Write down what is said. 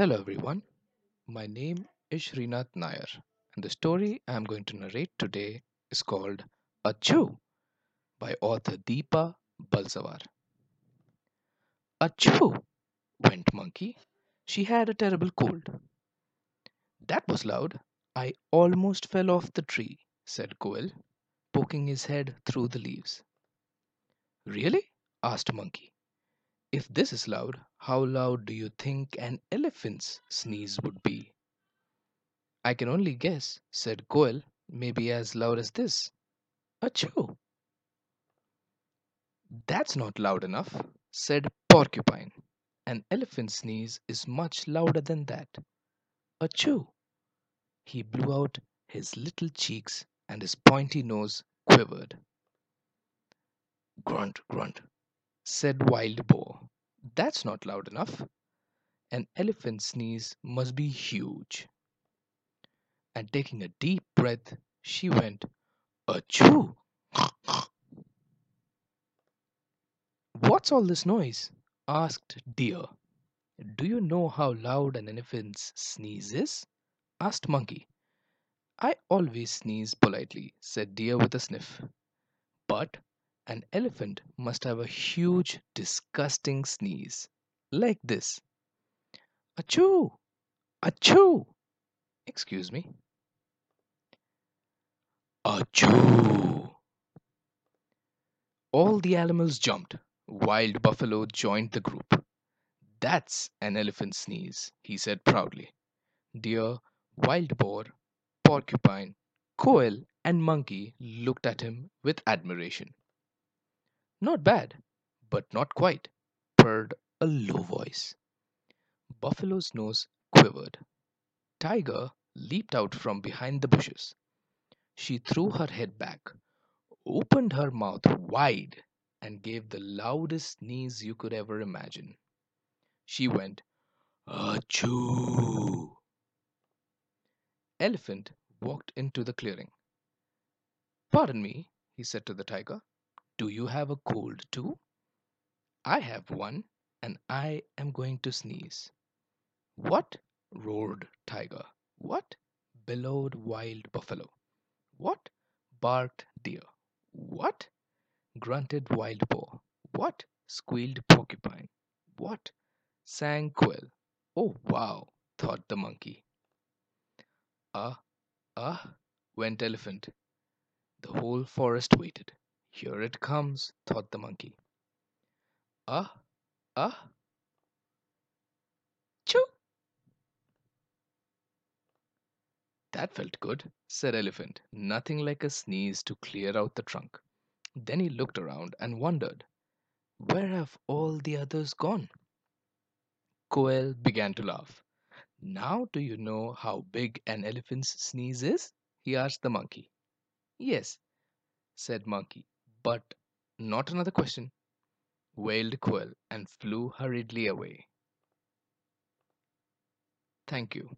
Hello everyone, my name is Srinath Nair, and the story I am going to narrate today is called Achoo by author Deepa Balsawar. Achoo! went Monkey. She had a terrible cold. That was loud. I almost fell off the tree, said Quail, poking his head through the leaves. Really? asked Monkey. If this is loud, how loud do you think an elephant's sneeze would be? I can only guess, said Quail, maybe as loud as this. Achoo! That's not loud enough, said Porcupine. An elephant's sneeze is much louder than that. Achoo! He blew out his little cheeks and his pointy nose quivered. Grunt, grunt, said Wild Boar. That's not loud enough. An elephant's sneeze must be huge. And taking a deep breath, she went, Achoo! What's all this noise? asked Deer. Do you know how loud an elephant's sneeze is? asked Monkey. I always sneeze politely, said Deer with a sniff. But an elephant must have a huge, disgusting sneeze, like this. Achoo! Achoo! Excuse me. Achoo! All the animals jumped. Wild Buffalo joined the group. That's an elephant sneeze, he said proudly. Deer, Wild Boar, Porcupine, Quail, and Monkey looked at him with admiration. Not bad, but not quite, purred a low voice. Buffalo's nose quivered. Tiger leaped out from behind the bushes. She threw her head back, opened her mouth wide, and gave the loudest sneeze you could ever imagine. She went, Achoo! Elephant walked into the clearing. Pardon me, he said to the tiger. Do you have a cold too? I have one, and I am going to sneeze. What? roared Tiger. What? bellowed Wild Buffalo. What? barked Deer. What? grunted Wild Boar. What? squealed Porcupine. What? sang Quail. Oh, wow, thought the monkey. Ah, ah, went Elephant. The whole forest waited. Here it comes, thought the monkey. Ah, ah, choo! That felt good, said Elephant. Nothing like a sneeze to clear out the trunk. Then he looked around and wondered, where have all the others gone? Quail began to laugh. Now do you know how big an elephant's sneeze is? he asked the monkey. Yes, said Monkey, but not another question, wailed Quail and flew hurriedly away. Thank you.